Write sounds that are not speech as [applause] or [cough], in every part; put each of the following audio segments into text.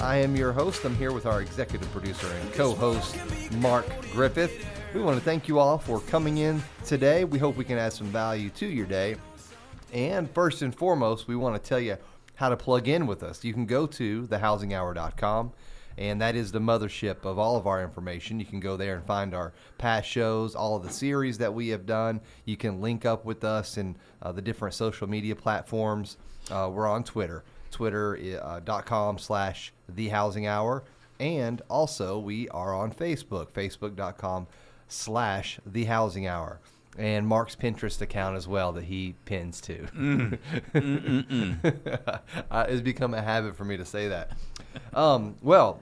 I am your host. I'm here with our executive producer and co host, Mark Griffith. We want to thank you all for coming in today. We hope we can add some value to your day. And first and foremost, we want to tell you how to plug in with us. You can go to thehousinghour.com, and that is the mothership of all of our information. You can go there and find our past shows, all of the series that we have done. You can link up with us in uh, the different social media platforms. Uh, we're on Twitter, twitter.com uh, slash the housing hour. And also, we are on Facebook, facebook.com slash the housing hour and Mark's Pinterest account as well that he pins to. Mm. [laughs] uh, it's become a habit for me to say that. Um, well,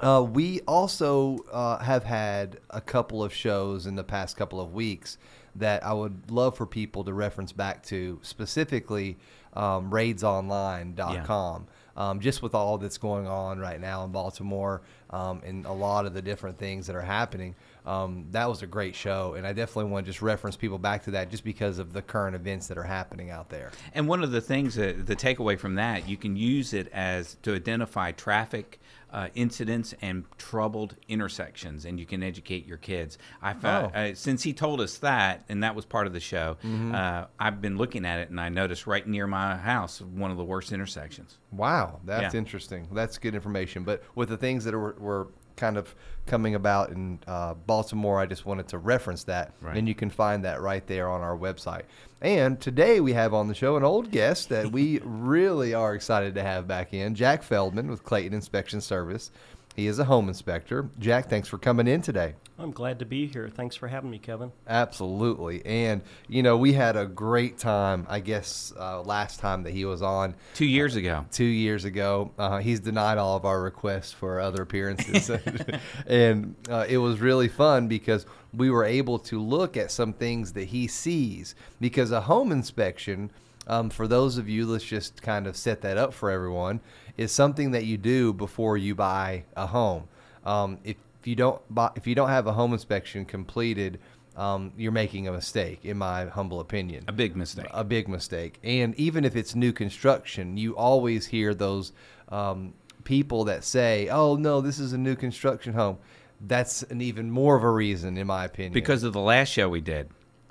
uh, we also uh, have had a couple of shows in the past couple of weeks that I would love for people to reference back to, specifically um, raidsonline.com. Um, just with all that's going on right now in Baltimore um, and a lot of the different things that are happening, um, that was a great show. And I definitely want to just reference people back to that just because of the current events that are happening out there. And one of the things, that, the takeaway from that, you can use it as to identify traffic uh, incidents and troubled intersections, and you can educate your kids. I found Oh. uh, since he told us that, and that was part of the show. Uh, I've been looking at it, and I noticed right near my house one of the worst intersections. Wow, that's Yeah. interesting. That's good information. But with the things that were, were kind of coming about in uh, Baltimore, I just wanted to reference that. Right. And you can find that right there on our website. And today we have on the show an old guest that we [laughs] really are excited to have back in, Jack Feldman with Clayton Inspection Service. He is a home inspector. Jack, thanks for coming in today. I'm glad to be here. Thanks for having me, Kevin. Absolutely. And, you know, we had a great time, I guess, uh, last time that he was on. Two years ago. two years ago. Uh, he's denied all of our requests for other appearances, [laughs] and uh, it was really fun because we were able to look at some things that he sees. Because a home inspection, um, for those of you, let's just kind of set that up for everyone, is something that you do before you buy a home. Um, if you don't buy, if you don't have a home inspection completed, um, you're making a mistake, in my humble opinion A big mistake. a big mistake. And even if it's new construction, you always hear those um, people that say, "Oh no, this is a new construction home." That's an even more of a reason, in my opinion. because of the last show we did.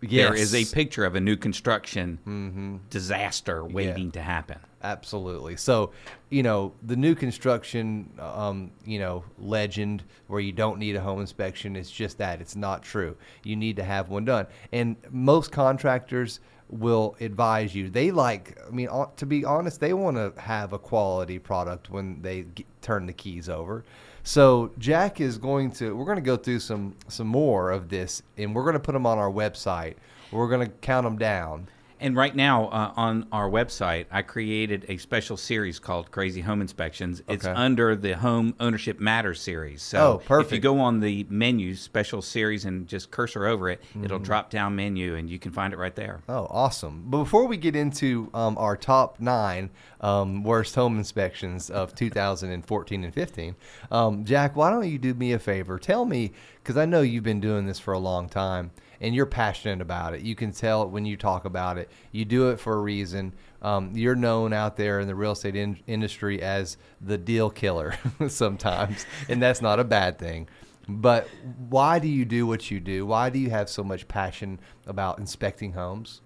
There is a picture of a new construction disaster waiting to happen. Absolutely. So, you know, the new construction, um, you know, legend where you don't need a home inspection is just that. It's not true. You need to have one done. And most contractors will advise you. They like, I mean, to be honest, they want to have a quality product when they g turn the keys over. So Jack is going to. We're going to go through some some more of this, and we're going to put them on our website. We're going to count them down. And right now uh, on our website, I created a special series called Crazy Home Inspections. It's Okay. under the Home Ownership Matters series. So Oh, if you go on the menu, special series, and just cursor over it, it'll Mm-hmm. drop down menu and you can find it right there. Oh, awesome. But before we get into um, our top nine um, worst home inspections of [laughs] 2014 and 15, um, Jack, why don't you do me a favor? Tell me, because I know you've been doing this for a long time and you're passionate about it. You can tell it when you talk about it. You do it for a reason. Um, you're known out there in the real estate in- industry as the deal killer [laughs] sometimes, and that's not a bad thing. But why do you do what you do? Why do you have so much passion about inspecting homes?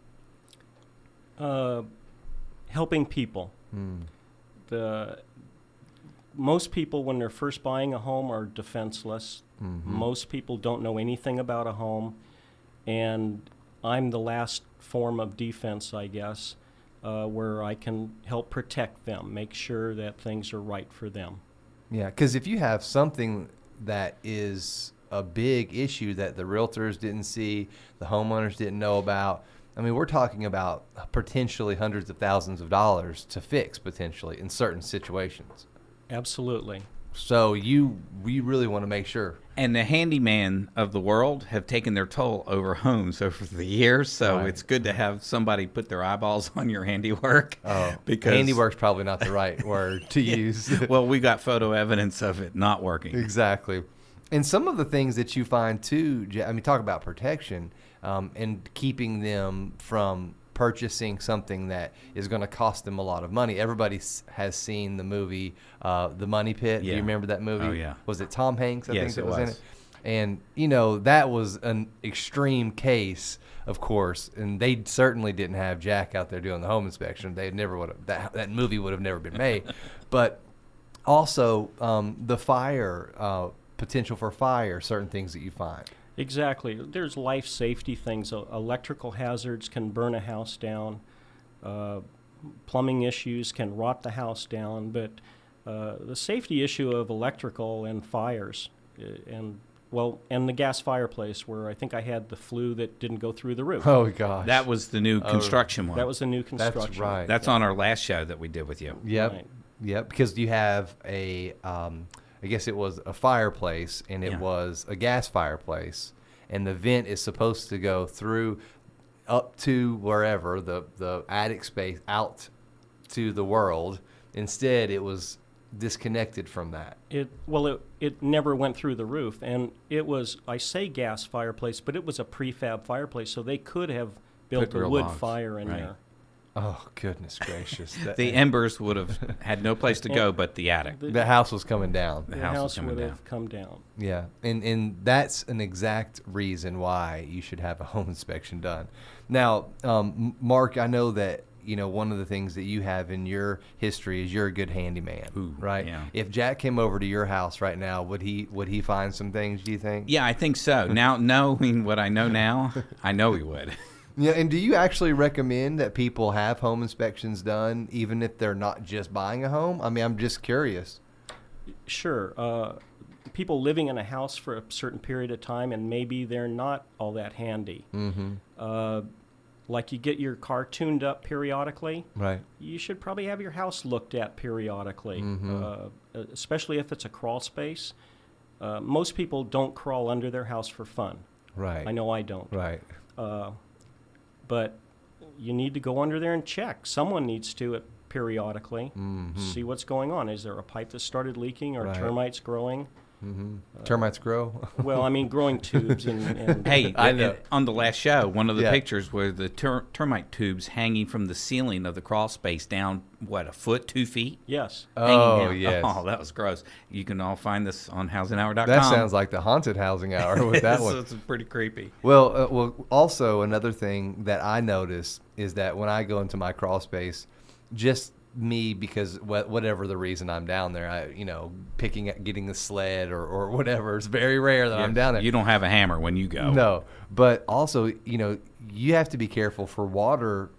Uh, helping people. The most people, when they're first buying a home, are defenseless. Most people don't know anything about a home, and I'm the last form of defense, I guess, uh, where I can help protect them, make sure that things are right for them. Yeah, because if you have something that is a big issue that the realtors didn't see, the homeowners didn't know about, I mean, we're talking about potentially hundreds of thousands of dollars to fix potentially in certain situations. Absolutely. So you we really want to make sure. And the handyman of the world have taken their toll over homes [laughs] over the years, so Right. it's good to have somebody put their eyeballs [laughs] on your handiwork. Oh, because handiwork's probably not the right word to [laughs] use. well, we got photo evidence of it not working. Exactly. And some of the things that you find too, I mean, talk about protection um, and keeping them from purchasing something that is going to cost them a lot of money. Everybody has seen the movie uh, The Money Pit. Do you remember that movie? Oh, yeah. Was it Tom Hanks? I Yes, think that it was, in it. And you know that was an extreme case, of course, and they certainly didn't have Jack out there doing the home inspection. They never would have that that movie would have never been made. [laughs] but also um, the fire uh, potential for fire, certain things that you find. Exactly. There's life safety things. Uh, electrical hazards can burn a house down. Uh, plumbing issues can rot the house down. But uh, the safety issue of electrical and fires, uh, and well, and the gas fireplace, where I think I had the flue that didn't go through the roof. Oh gosh, That was the new Oh, construction one. That was a new construction. that's right. That's on our last show that we did with you. Yep. Right. Yep. Because you have a, um, I guess it was a fireplace, and it Yeah. was a gas fireplace, and the vent is supposed to go through up to wherever the the attic space out to the world. Instead, it was disconnected from that. It well, it it never went through the roof, and it was I say gas fireplace, but it was a prefab fireplace, so they could have built a wood logs, fire in right. there. Oh goodness gracious! That- [laughs] The embers would have [laughs] had no place to go but the attic. The, the house was coming down. The the house was house coming would down. have come down. Yeah, and and that's an exact reason why you should have a [laughs] home inspection done. Now, um, Mark, I know that you know one of the things that you have in your history is you're a good handyman, Ooh, right? yeah. If Jack came over to your house right now, would he would he find some things? Do you think? Yeah, I think so. Now, knowing what I know now, I know he would. Yeah, and do you actually recommend that people have home inspections done, even if they're not just buying a home? I mean, I'm just curious. Sure, uh, people living in a house for a certain period of time, and maybe they're not all that handy. Mm-hmm. Uh, like you get your car tuned up periodically. Right. You should probably have your house looked at periodically, Mhm. uh, especially if it's a crawl space. Uh, most people don't crawl under their house for fun. Right. I know I don't. Right. But you need to go under there and check. Someone needs to it periodically. Mm-hmm. See what's going on. Is there a pipe that started leaking or Right. termites growing? Mm-hmm. Termites grow. [laughs] Well, I mean, growing tubes and, and [laughs] Hey, I uh, know. uh, on the last show, one of the Yeah. pictures were the ter- termite tubes hanging from the ceiling of the crawl space down, what, a foot, two feet? yes, Oh yes. Oh, that was gross. You can all find this on housinghour.com. That sounds like the haunted housing hour [laughs] with that it's, one. it's pretty creepy. Well, uh, well. Also, another thing that I notice is that when I go into my crawl space, just me because wha- whatever the reason I'm down there, I you know picking up, getting the sled or, or whatever. It's very rare that I'm down there. You don't have a hammer when you go. No, but also you know you have to be careful for water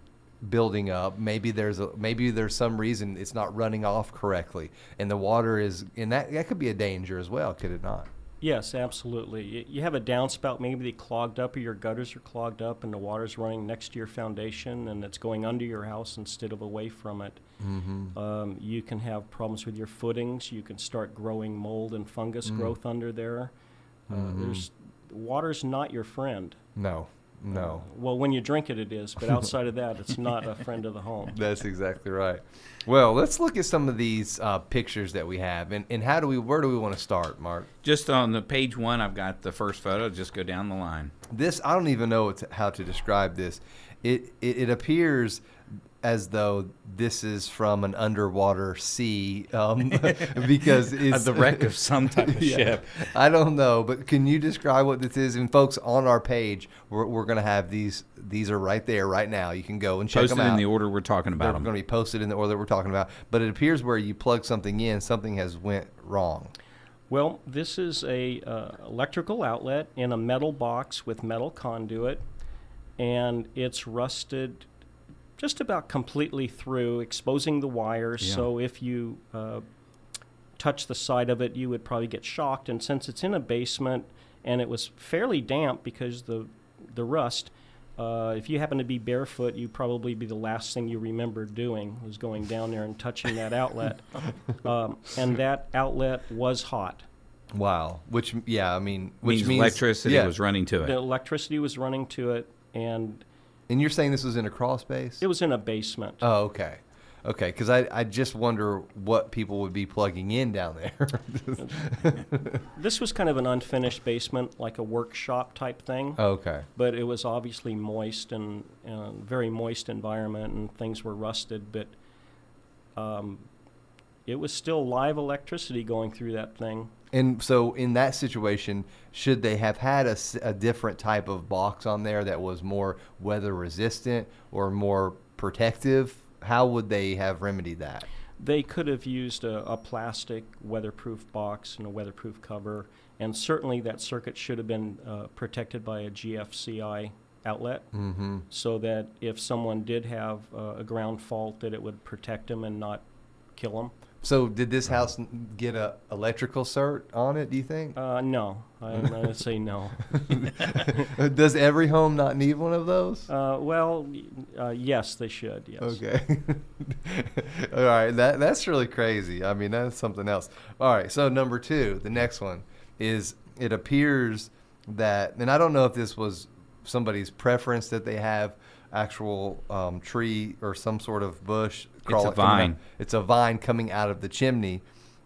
building up. Maybe there's a maybe there's some reason it's not running off correctly, and the water is and that that could be a danger as well, could it not? Yes, absolutely. You have a downspout, maybe they clogged up or your gutters are clogged up and the water's running next to your foundation and it's going under your house instead of away from it. Mm-hmm. Um, you can have problems with your footings. You can start growing mold and fungus growth under there. Uh, There's water's not your friend. No, no. Well, when you drink it, it is, but outside of that, it's not a friend of the home. [laughs] That's exactly right. Well, let's look at some of these uh, pictures that we have, and, and how do we? Where do we want to start, Mark? Just on the page one, I've got the first photo. Just go down the line. This I don't even know how to describe this. It, it it appears as though this is from an underwater sea, um, [laughs] because [laughs] it's the wreck of some type of [laughs] Yeah. ship. I don't know, but can you describe what this is? And folks, on our page, we're, we're going to have these. These are right there, right now. You can go and check Posted them out. in the order we're talking about. They're them. going to be posted in the order that we're talking about. But it appears where you plug something in, something has went wrong. Well, this is a uh, electrical outlet in a metal box with metal conduit, and it's rusted just about completely through, exposing the wires. Yeah. So if you uh, touch the side of it, you would probably get shocked. And since it's in a basement and it was fairly damp because the the rust, uh, if you happen to be barefoot, you'd probably be the last thing you remember doing was going down there and touching that outlet. [laughs] Um, and that outlet was hot. Wow. Which yeah, I mean, which means, means electricity yeah. was running to it. The it. electricity was running to it, and And you're saying this was in a crawl space? it was in a basement. Oh, okay. Okay, because I, I just wonder what people would be plugging in down there. [laughs] This was kind of an unfinished basement, like a workshop type thing. okay. but it was obviously moist and uh, very moist environment, and things were rusted. But um, it was still live electricity going through that thing. And so, in that situation, should they have had a different type of box on there that was more weather resistant or more protective? How would they have remedied that? They could have used a, a plastic weatherproof box and a weatherproof cover, and certainly that circuit should have been uh, protected by a GFCI outlet, Mm-hmm. so that if someone did have uh, a ground fault, that it would protect them and not kill them. So, did this house n- get a electrical cert on it? Do you think? Uh, no, I, I would say no. [laughs] Does every home not need one of those? Uh, well, y- uh, yes, they should. Yes. Okay. [laughs] All right. That that's really crazy. I mean, that's something else. All right. So number two, the next one is it appears that, and I don't know if this was somebody's preference that they have actual um, tree or some sort of bush. a crawling- coming vine. out- It's a vine coming out of the chimney.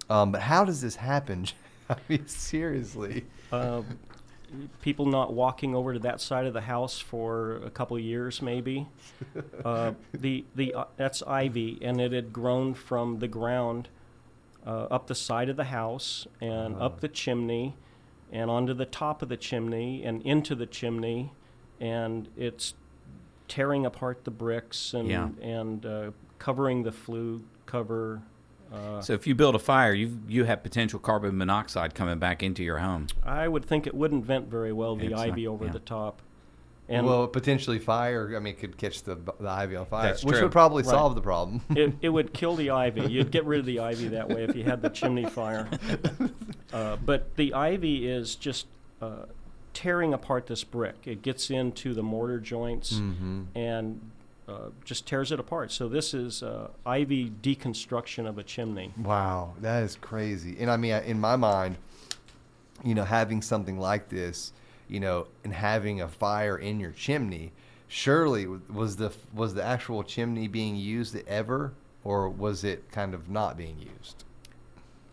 Um, but how does this happen? [laughs] I mean, seriously. Uh, people not walking over to that side of the house for a couple of years, maybe. [laughs] Uh, the the uh, that's ivy, and it had grown from the ground uh, up the side of the house and up the chimney, and onto the top of the chimney and into the chimney, and it's tearing apart the bricks and Yeah. and uh, covering the flue cover. Uh, So if you build a fire, you you have potential carbon monoxide coming back into your home. I would think it wouldn't vent very well, the It's not- ivy over yeah. the top. And well, potentially fire. I mean, it could catch the, the ivy on fire, That's which true. would probably Right. solve the problem. it, it [laughs] would kill the ivy. You'd get rid of the ivy that way if you had the chimney fire. [laughs] Uh, but the ivy is just uh, tearing apart this brick. It gets into the mortar joints mm-hmm. and uh, just tears it apart. So this is uh, ivy deconstruction of a chimney. Wow, that is crazy. And I mean, in my mind, you know, having something like this, you know, and having a fire in your chimney, surely was the was the actual chimney being used ever, or was it kind of not being used?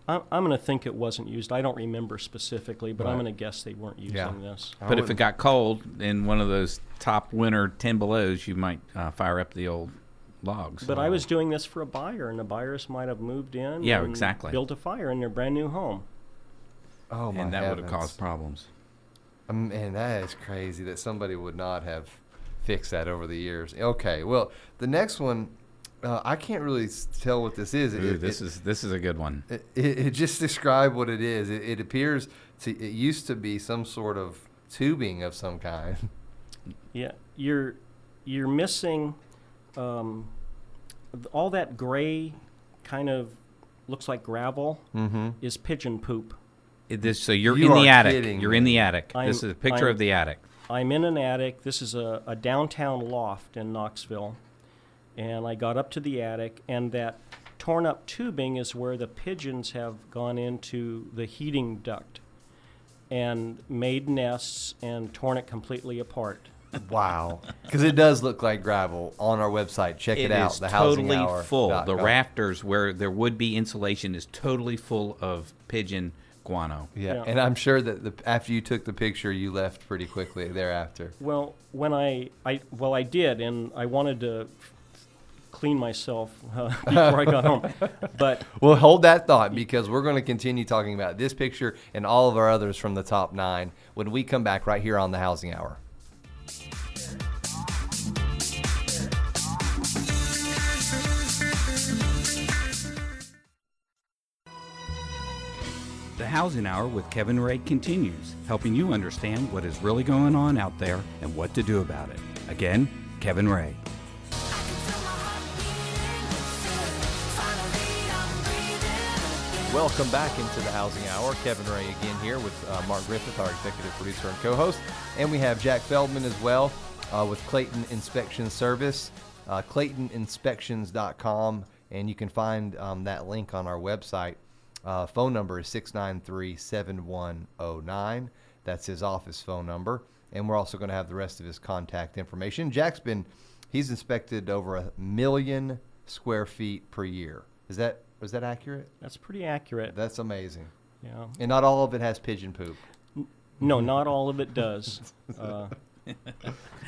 I'm, I'm going to think it wasn't used. I don't remember specifically, but I'm going to guess they weren't using Yeah. this. But if it got cold in one of those top winter 10 belows, you might uh, fire up the old logs. But I was doing this for a buyer, and the buyers might have moved in. Yeah, and exactly. Built a fire in their brand new home. oh my god. and that would have caused problems. Um, Man, that is crazy that somebody would not have fixed that over the years. Okay, well, the next one, uh, I can't really tell what this is. It- Ooh, it- this it- is this is a good one. It, it, it just [laughs] describe what it is. It, it appears to. It used to be some sort of tubing of some kind. [laughs] Yeah, you're you're missing um, all that gray, kind of looks like gravel Mm-hmm. is pigeon poop. It- this, so you're You in the attic. kidding You're me. in the attic. I'm- this is a picture I'm- of the attic. I'm in an attic. This is a, a downtown loft in Knoxville. And I got up to the attic, and that torn up tubing is where the pigeons have gone into the heating duct and made nests and torn it completely apart. Wow, [laughs] because it does look like gravel on our website. Check it, It out. is The totally Housing Hour full. dot The com. rafters where there would be insulation is totally full of pigeon guano. Yeah. Yeah. and I'm sure that the, after you took the picture, you left pretty quickly thereafter. Well, when I, I well, I did, and I wanted to f- clean myself uh, [laughs] before I got home. But [laughs] Well, hold that thought because we're going to continue talking about this picture and all of our others from the top nine when we come back right here on the Housing Hour. The Housing Hour with Kevin Ray continues, helping you understand what is really going on out there and what to do about it. Again, Kevin Ray. Welcome back into the Housing Hour. Kevin Ray again here with uh, Mark Griffith, our executive producer and co-host, and we have Jack Feldman as well. uh, with Clayton Inspection Service, uh, ClaytonInspections.com, and you can find um, that link on our website. Uh, phone number is 693 7109. That's his office phone number. And we're also going to have the rest of his contact information. Jack's been, he's inspected over a million square feet per year. Is that is that accurate? That's pretty accurate. That's amazing. yeah. And not all of it has pigeon poop. No, not all of it does. [laughs] Uh,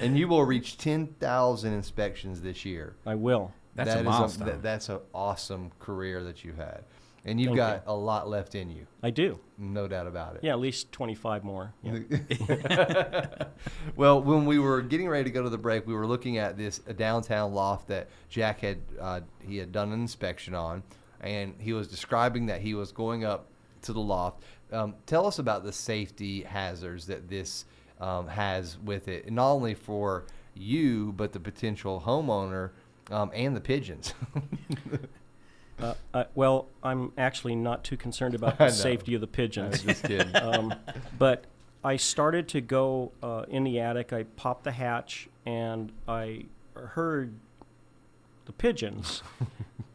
And you will reach 10,000 inspections this year. I will. That's a That is milestone. that- that's an awesome career that you've had. And you've Thank got you. a lot left in you. I do. No doubt about it. Yeah, at least 25 more. [laughs] Yeah. [laughs] well, when we were getting ready to go to the break, we were looking at this downtown loft that Jack had uh, he had done an inspection on, and he was describing that he was going up to the loft. Um, tell us about the safety hazards that this um, has with it, not only for you but the potential homeowner um, and the pigeons. [laughs] Uh, uh, well, I'm actually not too concerned about [laughs] the safety of the pigeons. Just kidding. [laughs] um, but I started to go uh, in the attic. I popped the hatch and I heard the pigeons.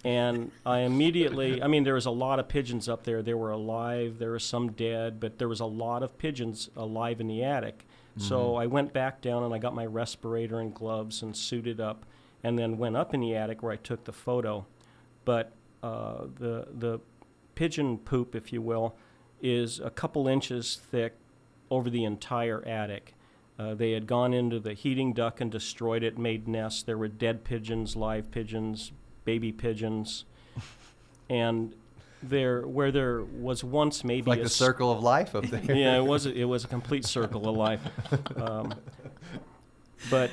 And I immediately, I mean, there was a lot of pigeons up there. They were alive, there were some dead, but there was a lot of pigeons alive in the attic. So I went back down and I got my respirator and gloves and suited up and then went up in the attic where I took the photo. But uh, the, the pigeon poop, if you will, is a couple inches thick over the entire attic. Uh, they had gone into the heating duct and destroyed it, made nests. There were dead pigeons, live pigeons, baby pigeons, and there where there was once maybe like a the circle of life up there. [laughs] yeah, it was a, [laughs] it was a complete circle of life. Um, but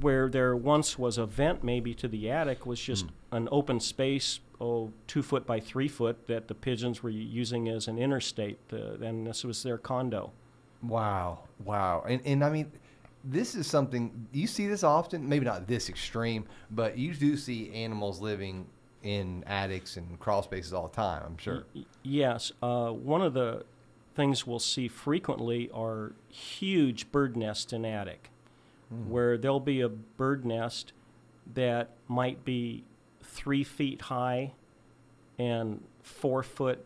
where there once was a vent, maybe to the attic, was just an open space, oh, two foot by three foot, that the pigeons were using as an interstate. Uh, and this was their condo. Wow, wow, and and I mean, this is something you see this often. Maybe not this extreme, but you do see animals living in attics and crawl spaces all the time. I'm sure. Y- yes, uh, one of the things we'll see frequently are huge bird nests in attic, where there'll be a bird nest that might be three feet high and four foot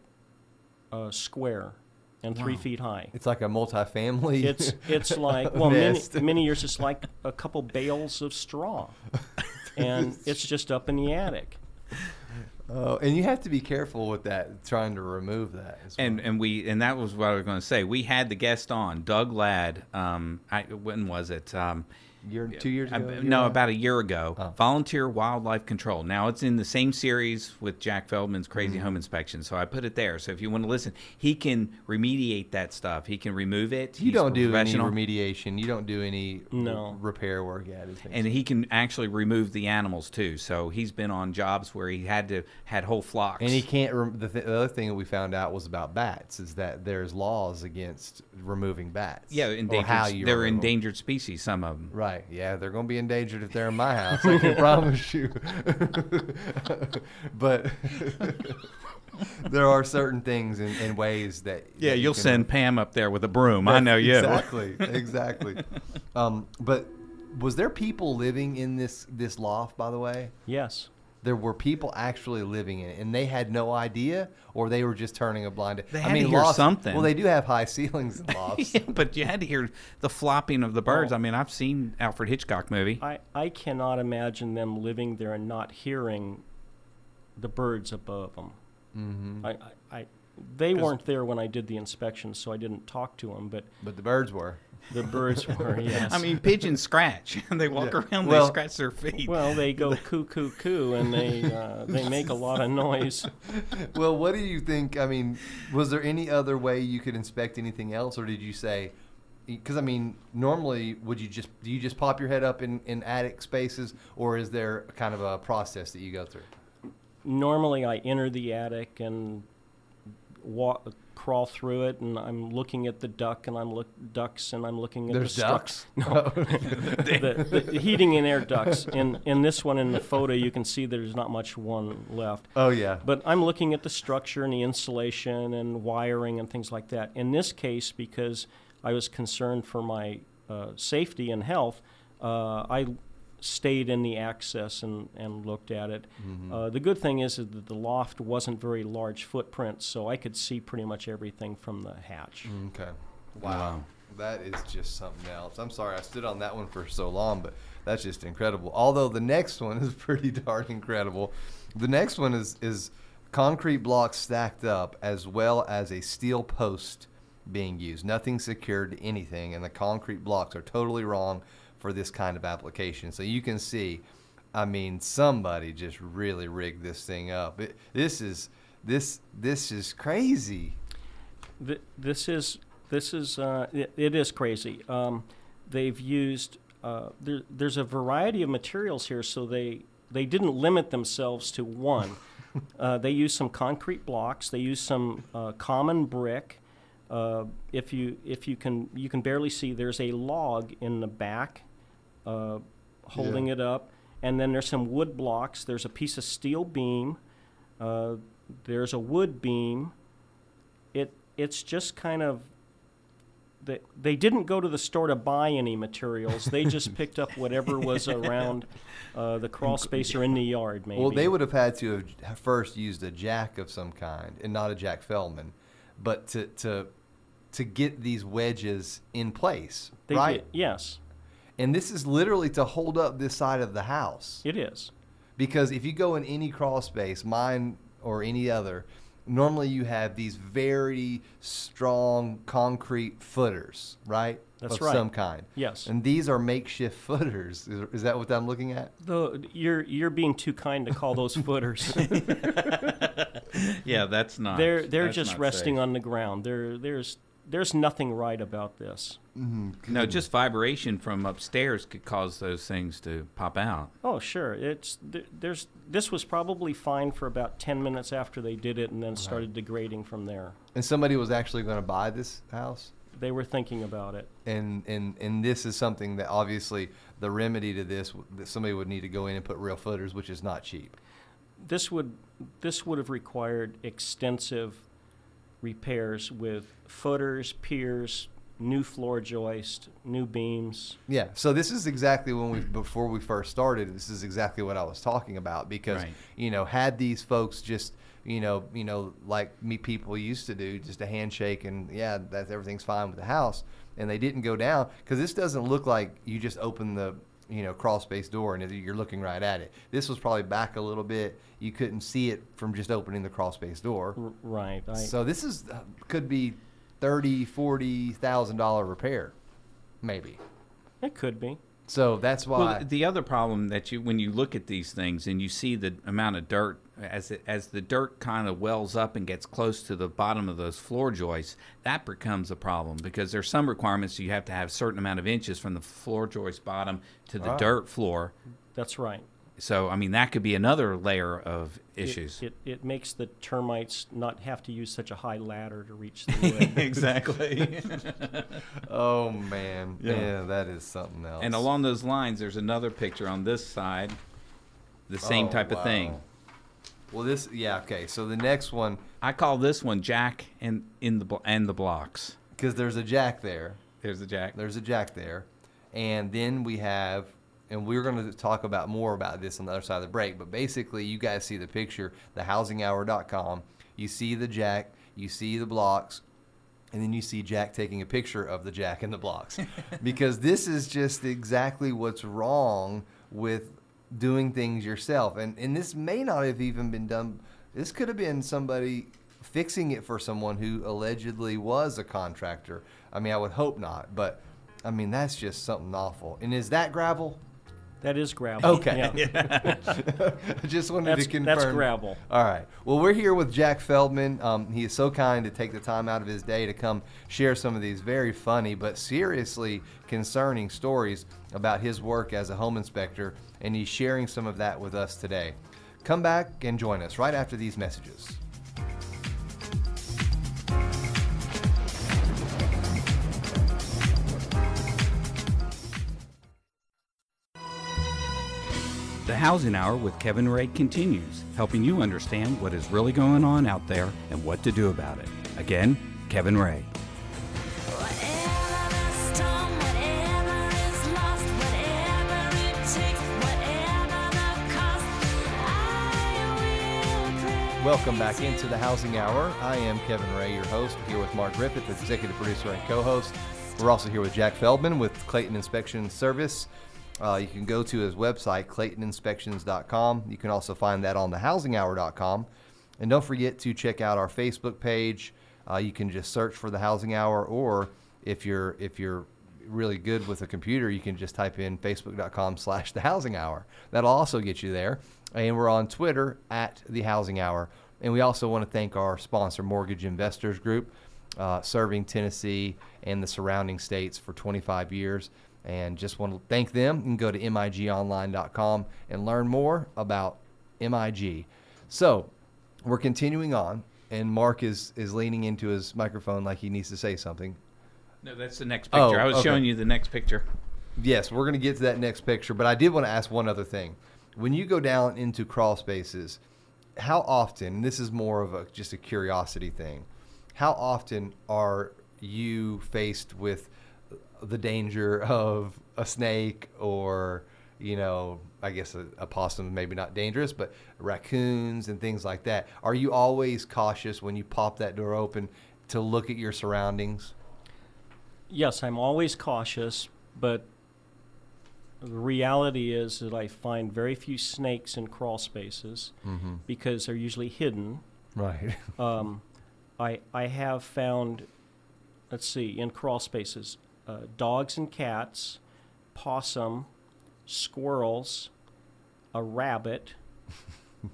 uh, square and three Wow. feet high. It's like a multifamily. [laughs] It's it's [laughs] like well many many years it's like a couple bales of straw, [laughs] and it's just up in the attic. Oh, and you have to be careful with that, trying to remove that. As well. And and we and that was what I was going to say. We had the guest on, Doug Ladd. Um, I, when was it? Um, year, two years ago. year no, and about a year ago. Oh. Volunteer Wildlife Control. Now it's in the same series with Jack Feldman's Crazy Mm-hmm. Home Inspection. So I put it there. So if you want to listen, he can remediate that stuff. He can remove it. You He's don't do any remediation. You don't do any No. repair work at it. and he can actually remove the animals too. So he's been on jobs where he had to had whole flocks. And he can't. Rem- the, th- the other thing that we found out was about bats is that there's laws against removing bats. yeah, or endangered. how you they're remove 'em. endangered species. Some of them. Right. Yeah, they're going to be endangered if they're in my house. I can promise you. [laughs] but [laughs] there are certain things and, and ways that. Yeah, that you you'll can- send Pam up there with a broom. I know you. Exactly. Exactly. [laughs] um, but was there people living in this this loft? By the way, Yes. There were people actually living in it, and they had no idea, or they were just turning a blind. They I mean, to hear lofts- something. Well, they do have high ceilings in lofts. [laughs] Yeah, but you had to hear the flopping of the birds. Oh. I mean, I've seen Alfred Hitchcock movie. I, I cannot imagine them living there and not hearing the birds above them. hmm I, I, I, they weren't there when I did the inspection, so I didn't talk to them, but But the birds were. The birds [laughs] were, yes. I mean, pigeons scratch. [laughs] they walk Yeah. around. Well- they scratch their feet. well, they go [laughs] coo, coo, coo, and they, uh, they make a lot of noise. Well, what do you think? I mean, was there any other way you could inspect anything else, or did you say? Because I mean, normally, would you just do you just pop your head up in, in attic spaces, or is there kind of a process that you go through? Normally, I enter the attic and walk, crawl through it, and I'm looking at the duck, and I'm look ducks, and I'm looking at There's the ducks. [laughs] [laughs] the, the heating and air ducts. In in this one in the photo, you can see there's not much one left. oh yeah. But I'm looking at the structure and the insulation and wiring and things like that. In this case, because I was concerned for my uh, safety and health, Uh, I stayed in the access and, and looked at it. Uh, the good thing is, is that the loft wasn't very large footprint, so I could see pretty much everything from the hatch. Okay. Wow. That is just something else. I'm sorry I stood on that one for so long, but that's just incredible. Although the next [laughs] one is pretty darn incredible. The next one is is concrete blocks stacked up as well as a steel post being used. Nothing secured to anything, and the concrete blocks are totally wrong for this kind of application. So you can see, I mean, somebody just really rigged this thing up. It, this is this this is crazy. Th- this is this is uh, it, it is crazy. Um, they've used uh, there, there's a variety of materials here, so they they didn't limit themselves to one. [laughs] uh, they use some concrete blocks. They use some uh, common brick. Uh, if you if you can you can barely see there's a log in the back uh, holding Yeah. it up, and then there's some wood blocks. There's a piece of steel beam. Uh, there's a wood beam. It it's just kind of they, they didn't go to the store to buy any materials. They just [laughs] picked up whatever was around uh, the crawl space or in the yard, maybe. Well, they would have had to have first used a jack of some kind, and not a Jack Feldman, but to to to get these wedges in place, They right? did- yes, And this is literally to hold up this side of the house, it is. because if you go in any crawl space, mine or any other, normally you have these very strong concrete footers, right? That's of right. some kind. Yes. And these are makeshift [laughs] footers. Is, is that what I'm looking at? Though you're you're being too kind to call those footers. [laughs] Yeah, that's not. they're they're just resting safe. on the ground. There there's there's nothing right about this. Mm-hmm. No, just vibration from upstairs could cause those things to pop out. Oh sure, it's th- there's this was probably fine for about ten minutes after they did it, and then started degrading from there. And somebody was actually going to buy this house? They were thinking about it. and and and this is something that obviously the remedy to this that somebody would need to go in and put real footers, which is not cheap. this would this would have required extensive repairs with footers, piers, new floor joist, new beams. Yeah. So this is exactly when we before we first started. This is exactly what I was talking about because Right. you know had these folks just you know you know like me people used to do just a handshake and yeah that everything's fine with the house and they didn't go down because this doesn't look like you just open the you know crawl space door and you're looking right at it. This was probably back a little bit. You couldn't see it from just opening the crawl space door. R- right. I, So this is uh, could be thirty, forty thousand dollar repair, maybe. it could be. So that's why. Well, the other problem that you, when you look at these things and you see the amount of dirt as it, as the dirt kind of wells up and gets close to the bottom of those floor joists, that becomes a problem because there's some requirements you have to have a certain amount of inches from the floor joist bottom to the Wow. dirt floor. That's right. So I mean that could be another layer of issues. It, it, makes the termites not have to use such a high ladder to reach the [laughs] wood. exactly. [laughs] oh man, yeah. Yeah. that is something else. and along those lines, there's another picture on this side, the oh, same Oh, type of thing. Well, this yeah okay. So the next one I call this one Jack and in the and the blocks. because there's a jack there. There's the Jack. There's a jack there, and then we have. And we're going to talk about more about this on the other side of the break. But basically, you guys see the picture, thehousinghour.com. You see the jack, you see the blocks, and then you see Jack taking a picture of the Jack and the blocks. [laughs] because this is just exactly what's wrong with doing things yourself. And and this may not have even been done this could have been somebody fixing it for someone who allegedly was a contractor. I mean, I would hope not, but I mean that's just something awful. And is that gravel? That is gravel. Okay. Yeah. [laughs] I just wanted That's, to confirm. that's gravel. All right. Well, we're here with Jack Feldman. Um, he is so kind to take the time out of his day to come share some of these very funny but seriously concerning stories about his work as a home inspector, and he's sharing some of that with us today. Come back and join us right after these messages. Housing Hour with Kevin Ray continues, helping you understand what is really going on out there and what to do about it. Again, Kevin Ray. Welcome back into the Housing Hour. I am Kevin Ray, your host, here with Mark Griffith, executive producer and co host. We're also here with Jack Feldman with Clayton Inspection Service. Uh, you can go to his website, claytoninspections.com. You can also find that on thehousinghour.com. And don't forget to check out our Facebook page. Uh, you can just search for the Housing Hour, or if you're if you're really good with a computer, you can just type in facebook.com slash the housing hour. That'll also get you there. And we're on Twitter at the housing hour. And we also want to thank our sponsor, Mortgage Investors Group, uh, serving Tennessee and the surrounding states for 25 years. And just want to thank them. You can go to migonline.com and learn more about MIG. So we're continuing on, and Mark is, is leaning into his microphone like he needs to say something. No, that's the next Oh, picture. I was okay. showing you the next picture. Yes, we're going to get to that next picture, but I did want to ask one other thing. When you go down into crawl spaces, how often, and this is more of a just a curiosity thing, how often are you faced with the danger of a snake or, you know, I guess a, a possum maybe not dangerous, but raccoons and things like that. Are you always cautious when you pop that door open to look at your surroundings? Yes, I'm always cautious, but the reality is that I find very few snakes in crawl spaces Mm-hmm. because they're usually hidden. Right. [laughs] Um, I I have found, let's see, in crawl spaces, uh, dogs and cats, possum, squirrels, a rabbit. [laughs]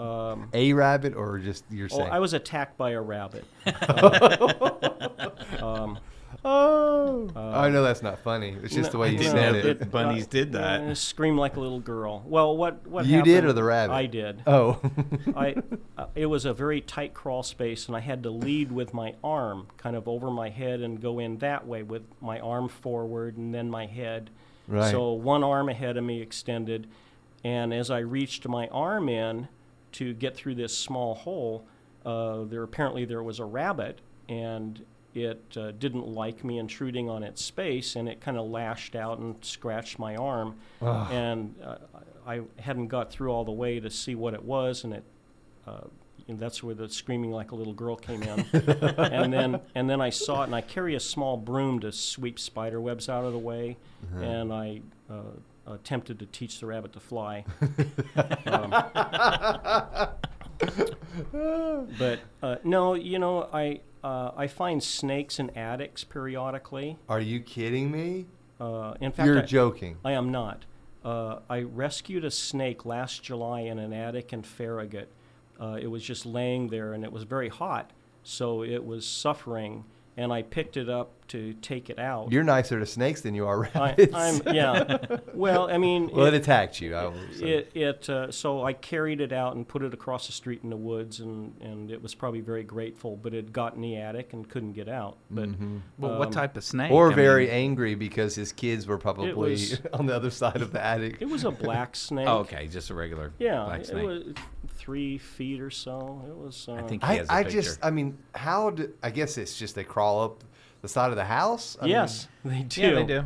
Um, a rabbit or just you're oh, saying? I was attacked by a rabbit. [laughs] Uh, [laughs] um, Oh, I know that's not funny. It's just the way you no, said it- it. Bunnies did that. uh, scream like a little girl. Well, what what You did or the rabbit? I did. Oh, [laughs] I uh, it was a very tight crawl space, and I had to lead with my arm kind of over my head and go in that way with my arm forward and then my head. Right. So one arm ahead of me extended, and as I reached my arm in to get through this small hole, uh, there apparently there was a rabbit, and it uh, didn't like me intruding on its space, and it kind of lashed out and scratched my arm, and uh, I hadn't got through all the way to see what it was, and it. Uh, and that's where the screaming like a little girl came in, [laughs] and then and then I saw it, and I carry a small broom to sweep spider webs out of the way, and I uh, attempted to teach the rabbit to fly. [laughs] Um, [laughs] but uh, no, you know, I uh, I find snakes in attics periodically. are you kidding me? Uh, in fact, You're I, joking. I am not. Uh, I rescued a snake last July in an attic in Farragut. Uh, it was just laying there, and it was very hot, so it was suffering. And I picked it up to take it out. You're nicer to snakes than you are I, rabbits. I'm yeah. [laughs] Well, I mean, well, it it, attacked you. I will say. it, it uh, so I carried it out and put it across the street in the woods, and, and it was probably very grateful. But it got in the attic and couldn't get out. But Well, what um, type of snake? or I very mean- angry because his kids were probably was- [laughs] on the other side of the attic. it was a black [laughs] snake. Oh, okay, just a regular Yeah, black it snake. was three feet or so. It was. Uh, I think he I, has a I picture. just, I mean, how do, I guess it's just they crawl up the side of the house? I mean, yes, they do. yeah, they do.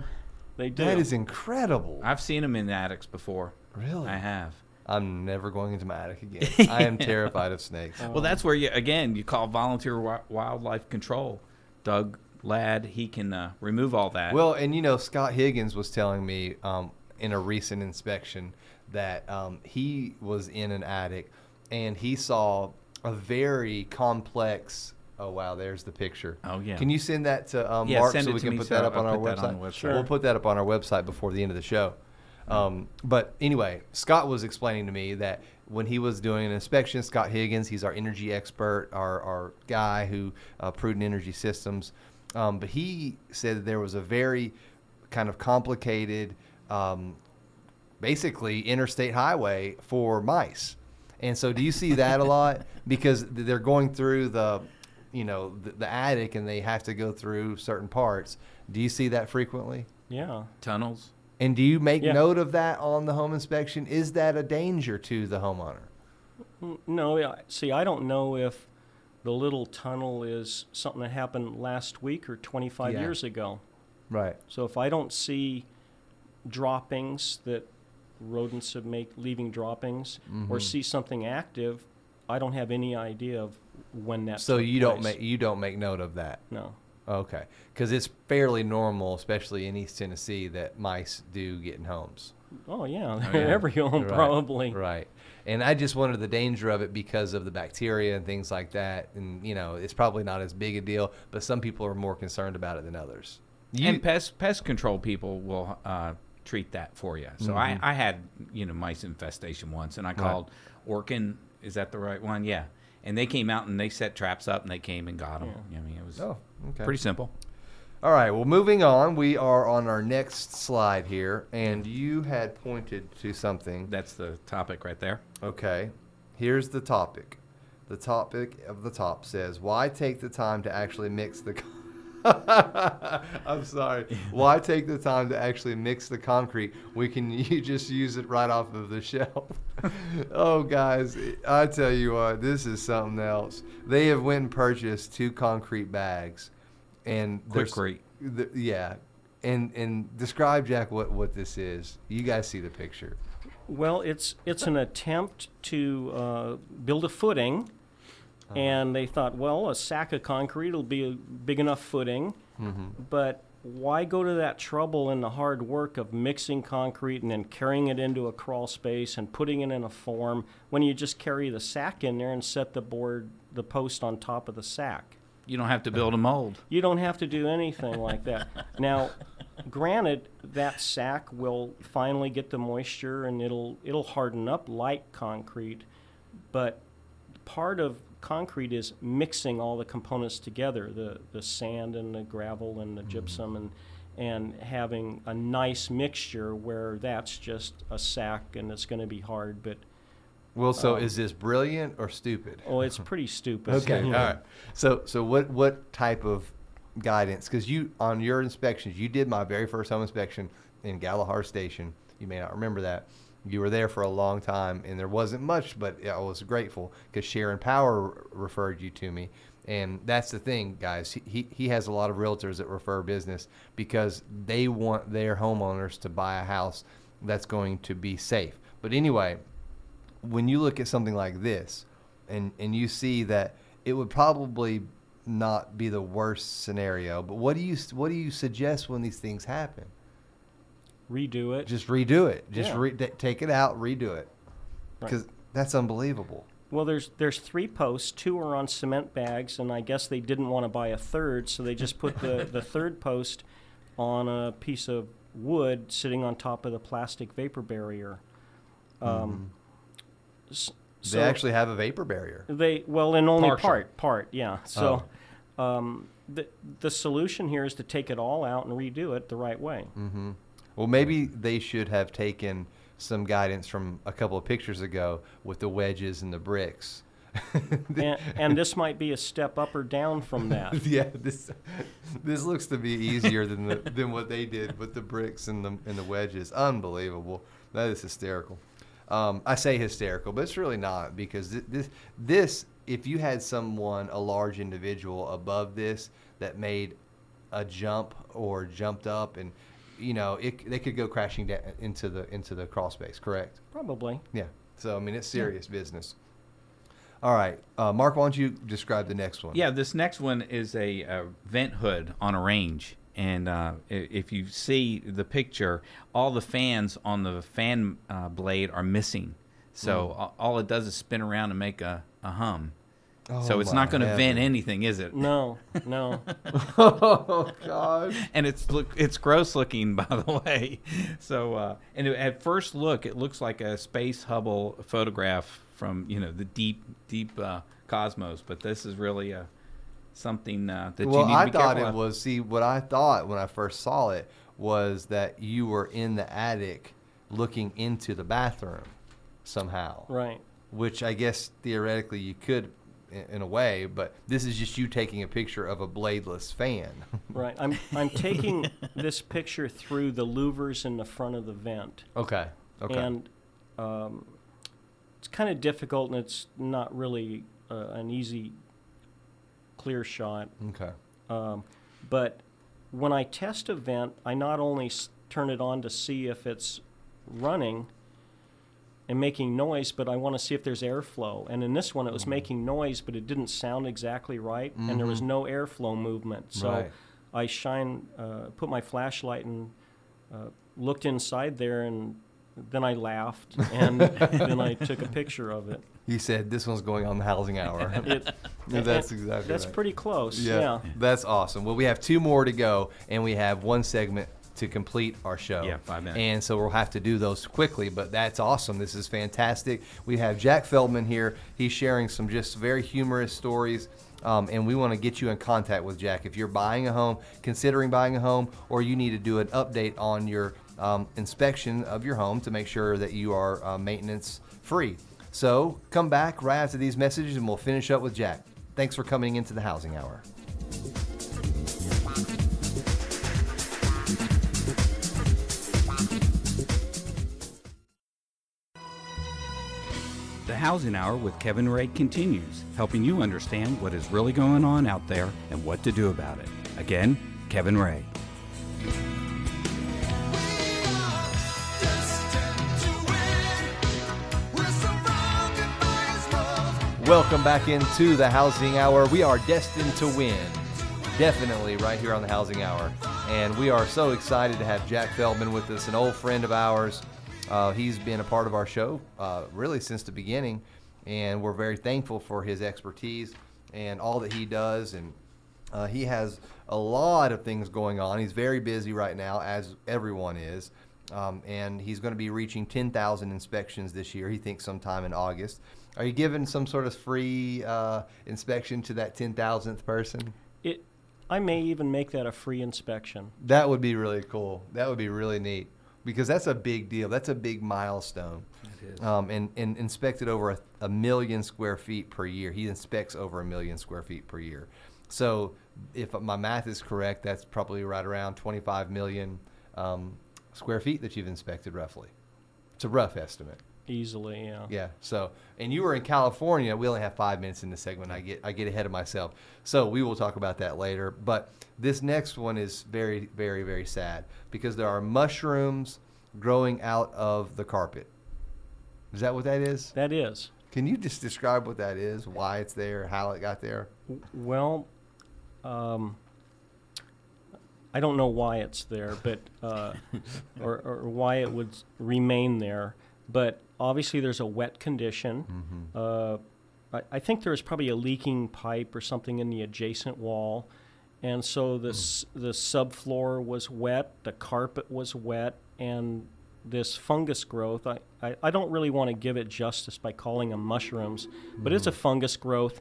They do. that is incredible. I've seen them in attics before. really? I have. I'm never going into my attic again. [laughs] I am terrified of snakes. Well, that's where you again you call volunteer wi- wildlife control. Doug Ladd, he can uh, remove all that. Well, and you know, Scott Higgins was telling me um, in a recent inspection that um, he was in an attic and he saw a very complex. Oh wow, there's the picture. Oh, yeah. Can you send that to um, Yeah, Mark so we can put so that up on our put that website? on website. Sure. We'll put that up on our website before the end of the show. Um, but anyway, Scott was explaining to me that when he was doing an inspection, Scott Higgins, he's our energy expert, our, our guy who uh, prudent energy systems. Um, but he said that there was a very kind of complicated, um, basically interstate highway for mice. And so, do you see that a lot? [laughs] Because they're going through the, you know, the, the attic, and they have to go through certain parts. Do you see that frequently? Yeah. tunnels. And do you make Yeah. note of that on the home inspection? Is that a danger to the homeowner? No, yeah, see, I don't know if the little tunnel is something that happened last week or 25 Yeah. years ago. Right. So if I don't see droppings that rodents have make leaving droppings or Mhm. see something active, I don't have any idea of when that. So took you don't make you don't make note of that. no. Okay, because it's fairly normal, especially in East Tennessee, that mice do get in homes. Oh yeah, Oh, [laughs] yeah. every home Right, probably. Right. And I just wondered the danger of it because of the bacteria and things like that. And you know, it's probably not as big a deal, but some people are more concerned about it than others. You, and pest pest control people will uh, treat that for you. So I, mm-hmm. I had you know mice infestation once, and I called Orkin. Is that the right one? Yeah. And they came out and they set traps up, and they came and got them. I mean, it was oh, okay. pretty simple. All right. Well, moving on, we are on our next slide here, and you had pointed to something. That's the topic right there. Okay. Here's the topic. The topic of the top says, "Why take the time to actually mix the?" [laughs] Con- [laughs] I'm sorry. Why take the time to actually mix the concrete? We can [laughs] you just use it right off of the shelf. [laughs] oh, guys, I tell you what, this is something else. They have went and purchased two concrete bags, and there's- Quikrete. the- yeah, and and describe Jack what what this is. You guys see the picture. Well, it's it's an attempt to uh, build a footing, Uh-huh. and they thought, well, a sack of concrete will be a big enough footing, Mm-hmm. but why go to that trouble and the hard work of mixing concrete and then carrying it into a crawl space and putting it in a form when you just carry the sack in there and set the board, the post on top of the sack? You don't have to build a mold. You don't have to do anything like that. [laughs] Now, granted, that sack will finally get the moisture and it'll it'll harden up like concrete, but part of concrete is mixing all the components together, the the sand and the gravel and the gypsum and and having a nice mixture where that's just a sack and it's going to be hard, but Well, so Um, is this brilliant or stupid? oh, it's [laughs] pretty stupid. Okay, all right. So, so what what type of guidance? Because you on your inspections, you did my very first home inspection in Galahar Station. You may not remember that. You were there for a long time, and there wasn't much, but I was grateful because Sharon Power referred you to me. And that's the thing, guys. He, he, has a lot of realtors that refer business because they want their homeowners to buy a house that's going to be safe. But anyway, when you look at something like this and and you see that it would probably not be the worst scenario but what do you what do you suggest when these things happen Redo it. just redo it just Yeah. re- take it out redo it Right. because that's unbelievable Well, there's there's three posts. Two are on cement bags, and I guess they didn't want to buy a third, so they just put the, the third post on a piece of wood sitting on top of the plastic vapor barrier. Um, s- they so actually have a vapor barrier they well in only Partial. part part yeah. So um, the the solution here is to take it all out and redo it the right way. hmm well maybe they should have taken some guidance from a couple of pictures ago with the wedges and the bricks [laughs] and, and this might be a step up or down from that. [laughs] yeah, this this looks to be easier than the, than what they did with the bricks and the and the wedges. Unbelievable. That is hysterical. Um, I say hysterical, but it's really not because thi- this this if you had someone a large individual above this that made a jump or jumped up and you know it, they could go crashing down into the into the crawl space. Correct. Probably. Yeah. So I mean it's serious business. All right, uh, Mark. Why don't you describe the next one? Yeah, this next one is a, uh vent hood on a range. And uh, if you see the picture, all the fans on the fan uh, blade are missing. So a- all it does is spin around and make a, a hum. So Oh, it's not going to vent anything, is it? No, [laughs] no. oh God. and it's look it's gross looking [laughs] by the way so uh, and it- at first look it looks like a space hubble photograph from you know the deep deep uh, cosmos but this is really a something uh, that well, you need to I be thought careful it of. was. See, what I thought when I first saw it was that you were in the attic looking into the bathroom somehow. Right. Which I guess theoretically you could, in, a way, but this is just you taking a picture of a bladeless fan. [laughs] Right. I'm I'm taking this picture through the louvers in the front of the vent, okay. Okay. and um, it's kind of difficult, and it's not really uh, an easy, clear shot. okay. Um, but when I test a vent, I not only s- turn it on to see if it's running, and making noise, but I want to see if there's airflow. And in this one, it was Mm-hmm. making noise, but it didn't sound exactly right, and there was no airflow movement. So Right. I shine, uh, put my flashlight and uh, looked inside there, and then I laughed, and [laughs] then I took a picture of it. He said this one's going on the housing hour. [laughs] it [laughs] that's exactly that's right. pretty close. Yeah, yeah. that's awesome. Well, we have two more to go, and we have one segment to complete our show. Yeah, five minutes. And so we'll have to do those quickly, but that's awesome. This is fantastic. We have Jack Feldman here. He's sharing some just very humorous stories. Um, and we want to get you in contact with Jack. If you're buying a home, considering buying a home, or you need to do an update on your um, inspection of your home to make sure that you are uh, maintenance free. So come back right after these messages and we'll finish up with Jack. Thanks for coming into the Housing Hour. Housing Hour with Kevin Ray continues, helping you understand what is really going on out there and what to do about it. Again, Kevin Ray. Welcome back into the Housing Hour. We are destined to win. Definitely right here on the Housing Hour. And we are so excited to have Jack Feldman with us, an old friend of ours. Uh, he's been a part of our show uh, really since the beginning. And we're very thankful for his expertise and all that he does. And uh, he has a lot of things going on. He's very busy right now, as everyone is. Um, and he's going to be reaching 10,000 inspections this year. He thinks sometime in August. Are you giving some sort of free uh, inspection to that 10,000th person? It, I may even make that a free inspection. That would be really cool. That would be really neat because that's a big deal. That's a big milestone. It is. Um, and, and inspected over a, a million square feet per year. He inspects over a million square feet per year. So if my math is correct, that's probably right around 25 million um, square feet that you've inspected roughly. It's a rough estimate. Easily, yeah. Yeah. So, and you were in California. We only have five minutes in this segment. I get I get ahead of myself. So we will talk about that later. But this next one is very, very, very sad because there are mushrooms growing out of the carpet. Is that what that is? That is. Can you just describe what that is? Why it's there? How it got there? Well, um, I don't know why it's there, but uh, [laughs] or, or why it would remain there. But obviously, there's a wet condition. Mm-hmm. Uh, I, I think there was probably a leaking pipe or something in the adjacent wall, and so the hmm. s the subfloor was wet, the carpet was wet, and this fungus growth. I, I, I don't really want to give it justice by calling them mushrooms, but it's a mm-hmm. fungus growth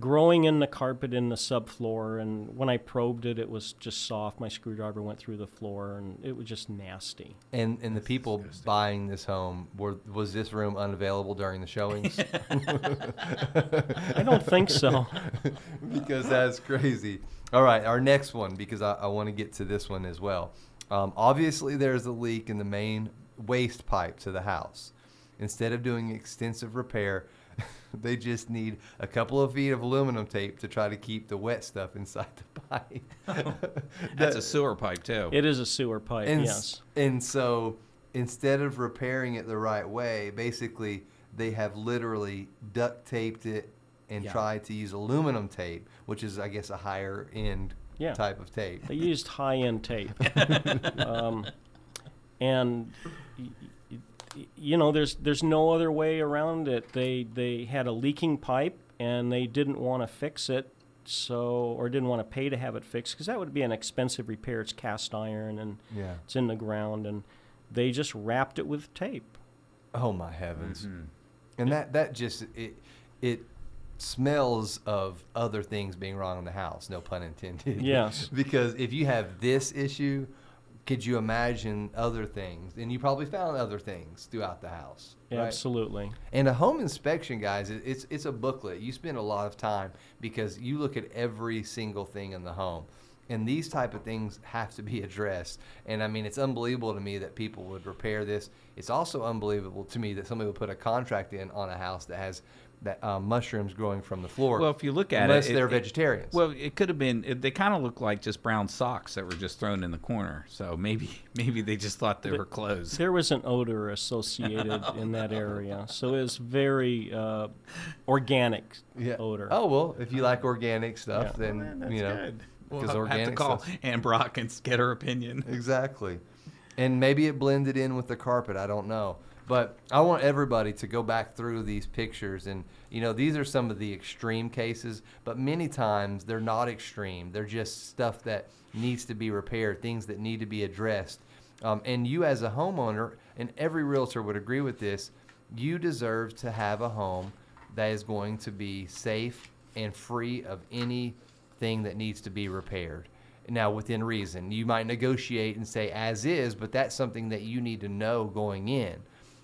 growing in the carpet in the subfloor and when i probed it it was just soft my screwdriver went through the floor and it was just nasty And and the people buying this home were was this room unavailable during the showings? [laughs] [laughs] i don't think so [laughs] because that's crazy. All right, our next one, because I, I want to get to this one as well. Um, obviously, there's a leak in the main waste pipe to the house. Instead of doing extensive repair, [laughs] they just need a couple of feet of aluminum tape to try to keep the wet stuff inside the [laughs] pipe. [laughs] That's a sewer pipe too. it is a sewer pipe and, yes And so instead of repairing it the right way, basically they have literally duct taped it and Yeah. tried to use aluminum tape, which is, I guess, a higher end Yeah. type of tape. they used high-end tape um, and you know there's there's no other way around it they they had a leaking pipe and they didn't want to fix it so or didn't want to pay to have it fixed because that would be an expensive repair it's cast iron and Yeah. it's in the ground and they just wrapped it with tape Oh my heavens! Mhm. And that that just it it smells of other things being wrong in the house. No pun intended. Yes. [laughs] because if you have this issue, could you imagine other things? And you probably found other things throughout the house. right? absolutely And a home inspection, guys, it's it's a booklet. You spend a lot of time because you look at every single thing in the home. And these type of things have to be [laughs] addressed. And I mean, it's unbelievable to me that people would repair this. It's also unbelievable to me that somebody would put a contract in on a house that has that uh, mushrooms growing from the floor. Well, if you look at unless it, they're it- vegetarians. Well, it could have been. It, they kind of look like just brown socks that were just thrown in the corner. So maybe [laughs] maybe they just thought they But were clothes. There was an odor associated [laughs] in that area, so it was very uh, organic yeah. odor. Oh well, if you like organic stuff, Yeah. then you know We'll because have to call stuff- Ann Brock and get her opinion. Exactly. And maybe it blended in with the carpet. I don't know. But I want everybody to go back through these pictures. And, you know, these are some of the extreme cases, but many times they're not extreme. They're just stuff that needs to be repaired, things that need to be addressed. Um, and you, as a homeowner, and every realtor would agree with this, you deserve to have a home that is going to be safe and free of anything that needs to be repaired. Now, within reason, you might negotiate and say as is, but that's something that you need to know going in.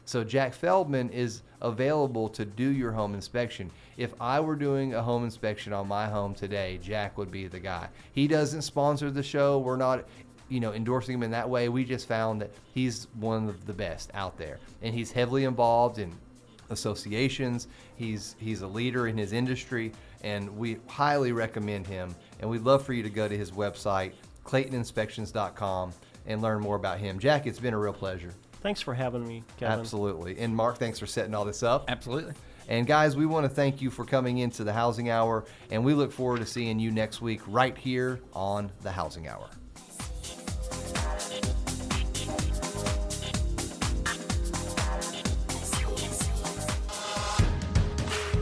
So, Jack Feldman is available to do your home inspection. If I were doing a home inspection on my home today, Jack would be the guy. He doesn't sponsor the show. We're not, you know, endorsing him in that way. We just found that he's one of the best out there, and he's heavily involved in associations. He's he's a leader in his industry, and we highly recommend him. And we'd love for you to go to his website, ClaytonInspections.com, and learn more about him. Jack, it's been a real pleasure. Thanks for having me, Kevin. Absolutely. And Mark, thanks for setting all this up. Absolutely. And guys, we want to thank you for coming into the Housing Hour, and we look forward to seeing you next week right here on the Housing Hour.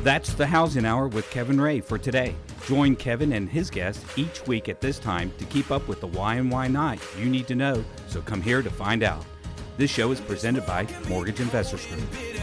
That's the Housing Hour with Kevin Ray for today. Join Kevin and his guests each week at this time to keep up with the why and why not you need to know, so come here to find out. This show is presented by Mortgage Investors Group.